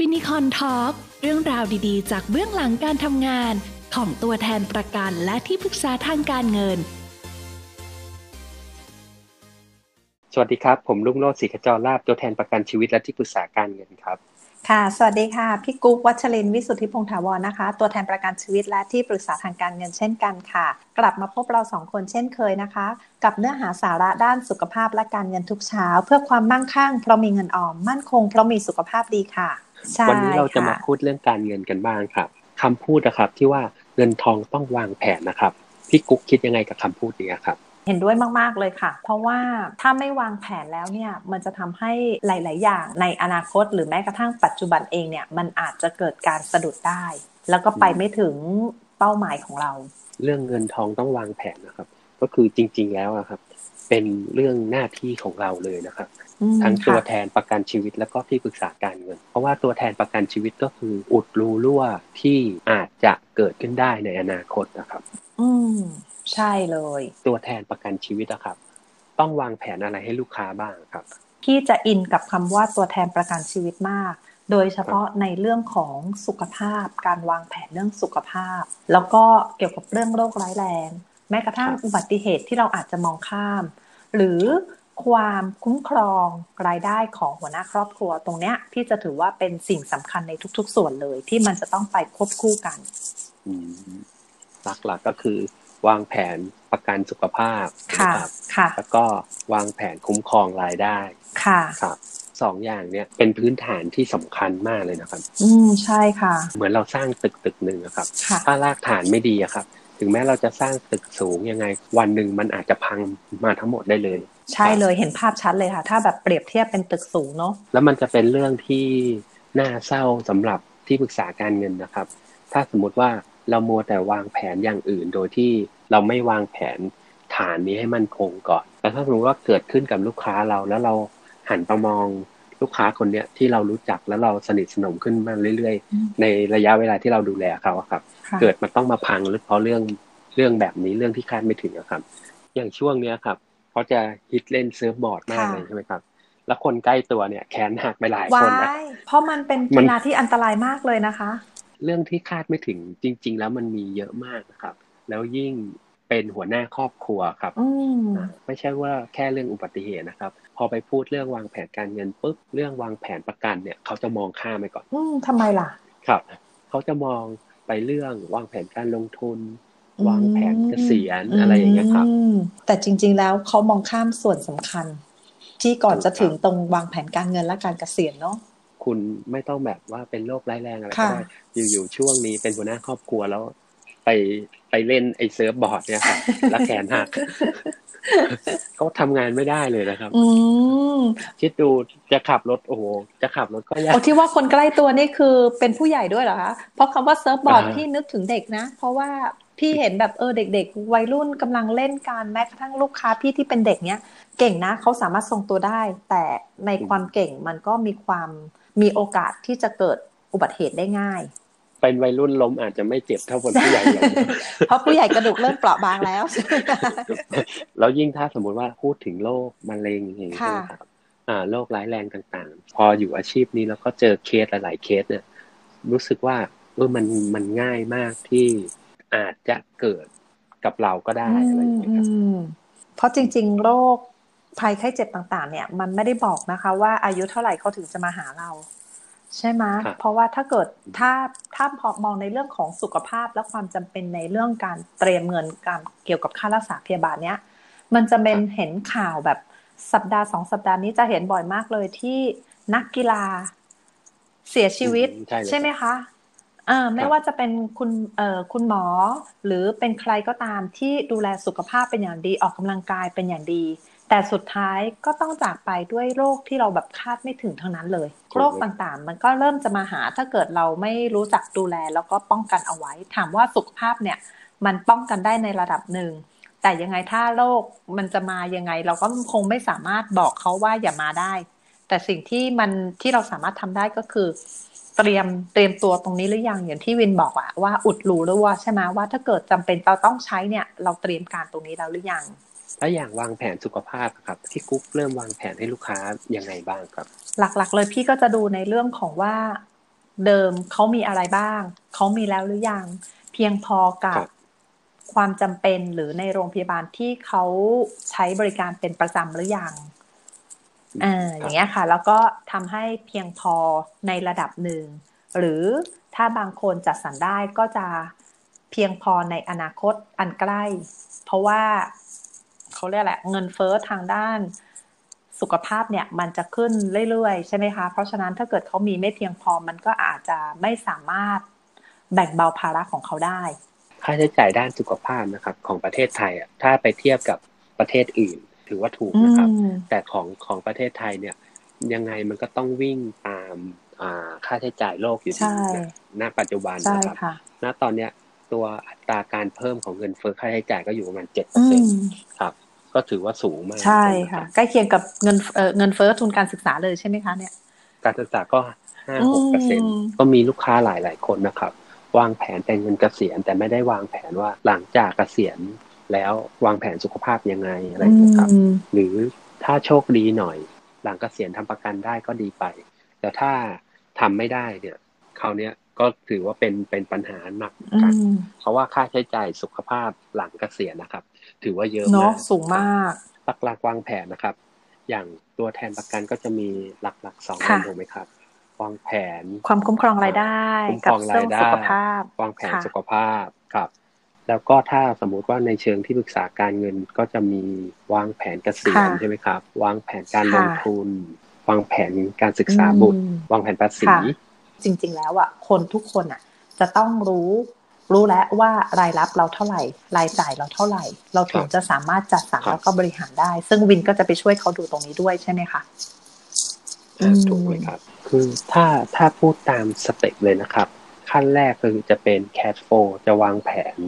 Finicon Talk เรื่องราวดีๆ จากเบื้องหลังการทำงาน ของตัวแทนประกันและที่ปรึกษาทางการเงิน สวัสดีครับ ผมรุ่งโรจน์ศรีขจรลาภตัวแทนประกันชีวิตและที่ปรึกษาการเงินครับ ค่ะ สวัสดีค่ะ พี่กุ๊กวัชรินทร์วิสุทธิพงษ์ถาวรนะคะ ตัวแทนประกันชีวิตและที่ปรึกษาทางการเงินเช่นกันค่ะ กลับมาพบเราสองคนเช่นเคยนะคะ กับเนื้อหาสาระด้านสุขภาพและการเงินทุกเช้า เพื่อความมั่งคั่งเพราะมีเงินออมมั่นคงเพราะมีสุขภาพดีค่ะใช่ วันนี้เราจะมาค่พูดเรื่องการเงินกันบ้างครับคำพูดนะครับที่ว่าเงินทองต้องวางแผนนะครับพี่กุ๊กคิดยังไงกับคำพูดนี้ครับเห็นด้วยมาก ๆ เลยค่ะ เพราะว่าถ้าไม่วางแผนแล้วเนี่ย มันจะทำให้หลาย ๆ อย่างในอนาคตหรือแม้กระทั่งปัจจุบันเองเนี่ย มันอาจจะเกิดการสะดุดได้ แล้วก็ไปไม่ถึงเป้าหมายของเรา เรื่องเงินทองต้องวางแผนนะครับ ก็คือจริง ๆ แล้วอะครับ เป็นเรื่องหน้าที่ของเราเลยนะครับอืม ทั้งตัวค่ะแทนประกันชีวิตแล้วก็ที่ปรึกษาการเงิน เพราะว่าตัวแทนประกันชีวิตก็คืออุดรูรั่วที่อาจจะเกิดขึ้นได้ในอนาคตนะครับ อืมใช่เลย ตัวแทนประกันชีวิตนะครับ ต้องวางแผนอะไรให้ลูกค้าบ้างครับพี่จะอินกับคำว่าตัวแทนประกันชีวิตมาก โดยเฉพาะในเรื่องของสุขภาพ การวางแผนเรื่องสุขภาพ แล้วก็เกี่ยวกับเรื่องโรคร้ายแรง แม้กระทั่งครับอุบัติเหตุที่เราอาจจะมองข้าม หรือ ความคุ้มครองรายได้ของหัวหน้าครอบครัวตรงเนี้ยพี่จะถือว่าเป็นสิ่งสำคัญในทุก ๆ ส่วนเลย ที่มันจะต้องไปควบคู่กันอืมหลักๆก็คือ วางแผนประกันสุขภาพค่ะนะครับค่ะ แล้วก็วางแผนคุ้มครองรายได้ค่ะครับสองอย่างเนี้ยเป็นพื้นฐานที่สำคัญมากเลยนะครับ อืมใช่ค่ะ เหมือนเราสร้างตึกตึกหนึ่งอะครับค่ะถ้ารากฐานไม่ดีอะครับ ถึงแม้เราจะสร้างตึกสูงยังไง วันหนึ่งมันอาจจะพังมาทั้งหมดได้เลย ใช่เลยเห็นภาพชัดเลยค่ะ ถ้าแบบเปรียบเทียบเป็นตึกสูงเนาะแล้วมันจะเป็นเรื่องที่น่าเศร้าสำหรับที่ปรึกษาการเงินนะครับ ถ้าสมมุติว่าเรามัวแต่วางแผนอย่างอื่นโดยที่เราไม่วางแผนฐานนี้ให้มั่นคงก่อน แต่ถ้าสมมติว่าเกิดขึ้นกับลูกค้าเราแล้วเราหันไปมอง ลูกค้าคนเนี้ยที่เรารู้จักแล้วเราสนิทสนมขึ้นมาเรื่อยอืมๆในระยะเวลาที่เราดูแลเขาอะครับค่ะเกิดมันต้องมาพังหรือเพราะเรื่องเรื่องแบบนี้เรื่องที่คาดไม่ถึงอะครับ อย่างช่วงเนี้ยครับเขาจะฮิตเล่นเซิร์ฟบอร์ดมากค่ะเลยใช่ไหมครับแล้วคนใกล้ตัวเนี่ยแขนหักไปหลายว้าคนนะยเพราะมันเป็นมันกีฬาที่อันตรายมากเลยนะคะ เรื่องที่คาดไม่ถึงจริง ๆ แล้วมันมีเยอะมากนะครับ แล้วยิ่งเป็นหัวหน้าครอบครัวครับอืมอ่าไม่ใช่ว่าแค่เรื่องอุบัติเหตุนะครับ พอไปพูดเรื่องวางแผนการเงินปุ๊บเรื่องวางแผนประกันเนี่ย เขาจะมองข้ามไปก่อนอืมทำไมล่ะ ครับ เขาจะมองไปเรื่องวางแผนการลงทุนอืมวางแผนเกษียณอะไรอย่างเงี้ยครับอืมแต่จริง ๆ แล้วเขามองข้ามส่วนสำคัญ ที่ก่อนจะถึงตรงวางแผนการเงินและการเกษียณเนาะคุณไม่ต้องแบบว่าเป็นโรคร้ายแรงอะไรก็ค่ะได้อยู่ๆช่วงนี้เป็นหัวหน้าครอบครัวแล้ว ไปไปเล่นไอ้เซิร์ฟบอร์ดเนี่ยครับแล้วแขนหักก็ทำงานไม่ได้เลยนะครับ อืมคิดดูจะขับรถโอ้โหจะขับรถก็ยาโอ้กที่ว่าคนใกล้ตัวนี่คือเป็นผู้ใหญ่ด้วยเหรอคะเพราะคำว่าเซิร์ฟบอร์ดอ่าพี่นึกถึงเด็กนะ เพราะว่าพี่เห็นแบบเออเด็ก ๆ วัยรุ่นกำลังเล่นกันแม้กระทั่งลูกค้าพี่ที่เป็นเด็กเนี้ยเก่งนะเขาสามารถทรงตัวได้ แต่ในความเก่งมันก็มีความมีโอกาสที่จะเกิดอุบัติเหตุได้ง่าย เป็นวัยรุ่นล้มอาจจะไม่เจ็บเท่าคนผู้ใหญ่ล้มเพราะผู้ใหญ่กระดูกเริ่มเปราะบางแล้ว แล้วยิ่งถ้าสมมุติว่าพูดถึงโรคมะเร็งอย่างนี้ใช่ไหมครับอ่าโรคร้ายแรงต่างๆ พออยู่อาชีพนี้แล้วก็เจอเคสหลายๆเคสเนี่ย รู้สึกว่าเออมันมันง่ายมากที่อาจจะเกิดกับเราก็ได้อะไรอย่างเงี้ยครับอืมเพราะจริง ๆ โรคภัยไข้เจ็บต่าง ๆ เนี่ย มันไม่ได้บอกนะคะ ว่าอายุเท่าไหร่เขาถึงจะมาหาเรา ใช่ไหมครับเพราะว่าถ้าเกิดถ้าถ้าพอมองในเรื่องของสุขภาพและความจำเป็นในเรื่องการเตรียมเงินการเกี่ยวกับค่ารักษาพยาบาลเนี้ยมันจะเป็นเห็นข่าวแบบสัปดาห์สองสัปดาห์นี้จะเห็นบ่อยมากเลยที่นักกีฬาเสียชีวิตอืมใช่เลยใช่ไหมคะอ่าไม่ครับว่าจะเป็นคุณเอ่อคุณหมอ หรือเป็นใครก็ตามที่ดูแลสุขภาพเป็นอย่างดีออกกำลังกายเป็นอย่างดี แต่สุดท้ายก็ต้องจากไปด้วยโรคที่เราแบบคาดไม่ถึงทั้งนั้นเลย โรคต่างๆ มันก็เริ่มจะมาหาถ้าเกิดเราไม่รู้จักดูแล แล้วก็ป้องกันเอาไว้ ถามว่าสุขภาพเนี่ย มันป้องกันได้ในระดับหนึ่งแต่ยังไงถ้าโรคมันจะมายังไง เราก็คงไม่สามารถบอกเขาว่าอย่ามาได้ แต่สิ่งที่มันที่เราสามารถทำได้ก็คือ เตรียมเตรียมตัวตรงนี้หรือยังอย่างที่วินบอกอะว่าอุดรูรั่วใช่ไหมว่าถ้าเกิดจำเป็นเราต้องใช้เนี่ย เราเตรียมการตรงนี้แล้วหรือยัง แล้วอย่างวางแผนสุขภาพอะครับที่กุ๊กเริ่มวางแผนให้ลูกค้ายังไงบ้างครับ หลักๆ เลยพี่ก็จะดูในเรื่องของว่าเดิมเขามีอะไรบ้าง เขามีแล้วหรือยัง เพียงพอกับความจำเป็นหรือในโรงพยาบาลที่เขาใช้บริการเป็นประจำหรือยังอ่าอย่างเงี้ยค่ะ แล้วก็ทำให้เพียงพอในระดับหนึ่ง หรือถ้าบางคนจัดสรรได้ก็จะเพียงพอในอนาคตอันใกล้ เพราะว่า เขาเรียกแหละเงินเฟ้อทางด้านสุขภาพเนี่ยมันจะขึ้นเรื่อยๆ ใช่ไหมคะ เพราะฉะนั้นถ้าเกิดเขามีไม่เพียงพอมันก็อาจจะไม่สามารถแบ่งเบาภาระของเขาได้ ค่าใช้จ่ายด้านสุขภาพนะครับของประเทศไทยอะถ้าไปเทียบกับประเทศอื่น ถือว่าถูกนะครับ แต่ของของประเทศไทยเนี่ยยังไงมันก็ต้องวิ่งตามค่าใช้จ่ายโลกอยู่ดีณปัจจุบันนะครับณตอนเนี้ยตัวอัตราการเพิ่มของเงินเฟ้อค่าใช้จ่ายก็อยู่ประมาณเจ็ดเปอร์เซ็นต์ครับ ก็ถือว่าสูงมาก ใช่ค่ะ ใกล้เคียงกับเงินเเงินเฟ้อทุนการศึกษาเลยใช่ไหมคะเนี่ย การศึกษาก็ห้าหกเปอร์เซ็นก็มีลูกค้าหลายหลายคนนะครับ วางแผนแต่งเงินเกษียณแต่ไม่ได้วางแผนว่าหลังจากเกษียณแล้ววางแผนสุขภาพยังไงอะไรนะครับ หรือถ้าโชคดีหน่อย หลังเกษียณทำประกันได้ก็ดีไป แต่ถ้าทำไม่ได้เนี่ยคราวนี้ก็ถือว่าเป็นเป็นปัญหาหนักกันเพราะว่าค่าใช้จ่ายสุขภาพหลังเกษียณนะครับ ถือว่าเยอะมากสูงมากปักหลักวางแผนนะครับ อย่างตัวแทนประกันก็จะมีหลักๆสองอันถูกไหมครับวางแผน ความคุ้มครองรายได้กับเรื่องสุขภาพ วางแผนสุขภาพครับ แล้วก็ถ้าสมมุติว่าในเชิงที่ปรึกษาการเงินก็จะมีวางแผนเกษียณใช่ไหมครับ วางแผนการลงทุน วางแผนการศึกษาบุตร วางแผนภาษีจริง ๆ แล้วอะคนทุกคนอะ จะต้องรู้ รู้แล้วว่ารายรับเราเท่าไหร่ รายจ่ายเราเท่าไหร่ เราถึงจะสามารถจัดสรรแล้วก็บริหารได้ ซึ่งวินก็จะไปช่วยเขาดูตรงนี้ด้วยใช่ไหมคะถูกไหมครับ คือถ้าถ้าพูดตามสเต็ปเลยนะครับ ขั้นแรกคือจะเป็นแคชโฟจะวางแผน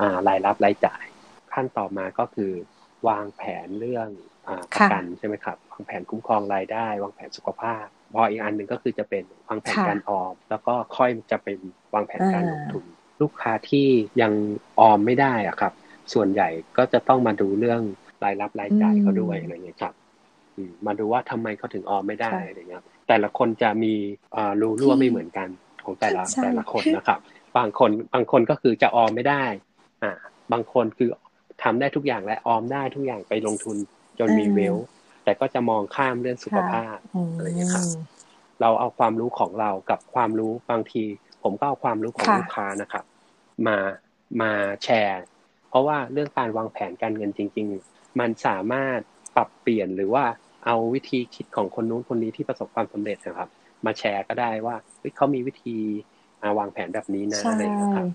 อ่ารายรับรายจ่าย ขั้นต่อมาก็คือ วางแผนเรื่องอประกันใช่ไหมครับวางแผนคุ้มครองรายได้ วางแผนสุขภาพพออีกอันหนึ่งก็คือจะเป็นวางแผนการออมแล้วก็ค่อยจะเป็นวางแผนการลงทุน ลูกค้าที่ยังออมไม่ได้อะครับ ส่วนใหญ่ก็จะต้องมาดูเรื่องรายรับรายจ่ายเขาด้วยอะไรเงี้ยครับมาดูว่าทำไมเขาถึงออมไม่ได้อะไรเงี้ยแต่ละคนจะมีรูรั่วไม่เหมือนกันของแต่ละแต่ละคนนะครับ บางคนบางคนก็คือจะออมไม่ได้ อ่า บางคนคือทำได้ทุกอย่างและออมได้ทุกอย่างไปลงทุนจนมีเวลแต่ก็จะมองข้ามเรื่องสุขภาพอะไรเงี้ยครับ เราเอาความรู้ของเรากับความรู้บางที ผมก็เอาความรู้ของลูกค้านะครับ มามาแชร์ เพราะว่าเรื่องการวางแผนการเงินจริง ๆ มันสามารถปรับเปลี่ยนหรือว่าเอาวิธีคิดของคนนู้นคนนี้ที่ประสบความสำเร็จนะครับ มาแชร์ก็ได้ว่าเขามีวิธีวางแผนแบบนี้นะอะไรอย่างนี้ครับ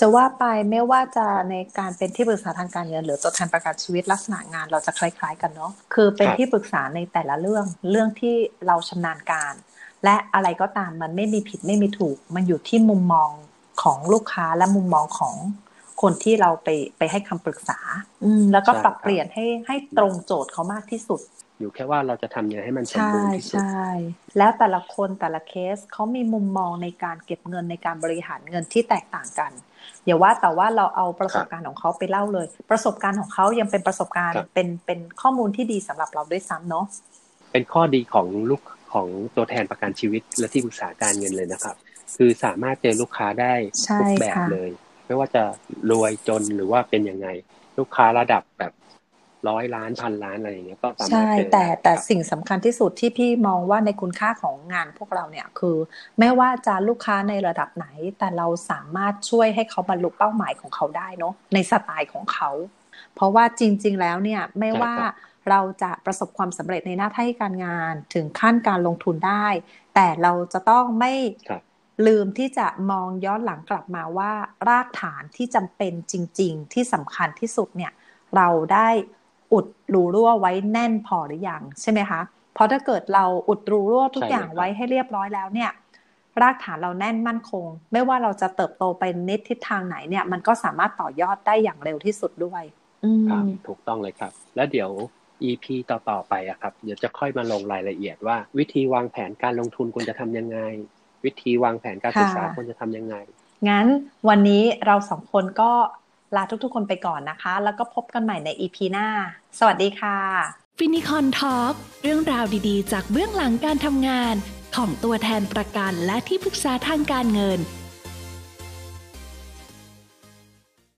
จะว่าไปไม่ว่าจะในการเป็นที่ปรึกษาทางการเงินหรือตัวแทนประกันชีวิตลักษณะงานเราจะคล้าย ๆ กันเนาะคือเป็นที่ปรึกษาในแต่ละเรื่องเรื่องที่เราชำนาญการ และอะไรก็ตามมันไม่มีผิดไม่มีถูก มันอยู่ที่มุมมองของลูกค้าและมุมมองของคนที่เราไปไปให้คำปรึกษา อืมแล้วก็ปรับเปลี่ยนให้ให้ตรงโจทย์เขามากที่สุด อยู่แค่ว่าเราจะทำยังไงให้มันสมบูรณ์ที่สุดใช่แล้วแต่ละคนแต่ละเคสเขามีมุมมองในการเก็บเงินในการบริหารเงินที่แตกต่างกันอย่าว่าแต่ว่าเราเอาประสบการณ์ของเขาไปเล่าเลย ประสบการณ์ของเขายังเป็นประสบการณ์เป็นเป็นข้อมูลที่ดีสำหรับเราด้วยซ้ำเนาะเป็นข้อดีของลูก ของตัวแทนประกันชีวิตและที่ปรึกษาการเงินเลยนะครับ คือสามารถเจอลูกค้าได้ทุกแบบเลย ไม่ว่าจะรวยจนหรือว่าเป็นยังไง ลูกค้าระดับแบบร้อยล้านพันล้านอะไรอย่างเงี้ยก็สามารถใช่แต่แต่สิ่งสำคัญที่สุดที่พี่มองว่าในคุณค่าของงานพวกเราเนี่ยคือ ไม่ว่าจะลูกค้าในระดับไหน แต่เราสามารถช่วยให้เขาบรรลุเป้าหมายของเขาได้เนาะในสไตล์ของเขา เพราะว่าจริง ๆ แล้วเนี่ยไม่ว่าเราจะประสบความสำเร็จในหน้าที่การงานถึงขั้นการลงทุนได้ แต่เราจะต้องไม่ลืมที่จะมองย้อนหลังกลับมาว่า รากฐานที่จำเป็นจริง ๆ ที่สำคัญที่สุดเนี่ย เราได้อุดรูรั่วไว้แน่นพอหรือยังใช่ไหมคะเพราะถ้าเกิดเราอุดรูรั่วทุกอย่างไว้ให้เรียบร้อยแล้วเนี่ย รากฐานเราแน่นมั่นคง ไม่ว่าเราจะเติบโตไปในทิศทางไหนเนี่ย มันก็สามารถต่อยอดได้อย่างเร็วที่สุดด้วย ครับถูกต้องเลยครับ แล้วเดี๋ยว EP ต่อๆไปอะครับ เดี๋ยวจะค่อยมาลงรายละเอียดว่า วิธีวางแผนการลงทุนควรจะทำยังไง วิธีวางแผนการศึกษาควรจะทำยังไง งั้นวันนี้เราสองคนก็ลาทุกๆ คนไปก่อนนะคะ แล้วก็พบกันใหม่ใน EP หน้า สวัสดีค่ะฟินิคอนทอล์กเรื่องราวดีๆ จากเบื้องหลังการทำงาน ของตัวแทนประกันและที่ปรึกษาทางการเงิน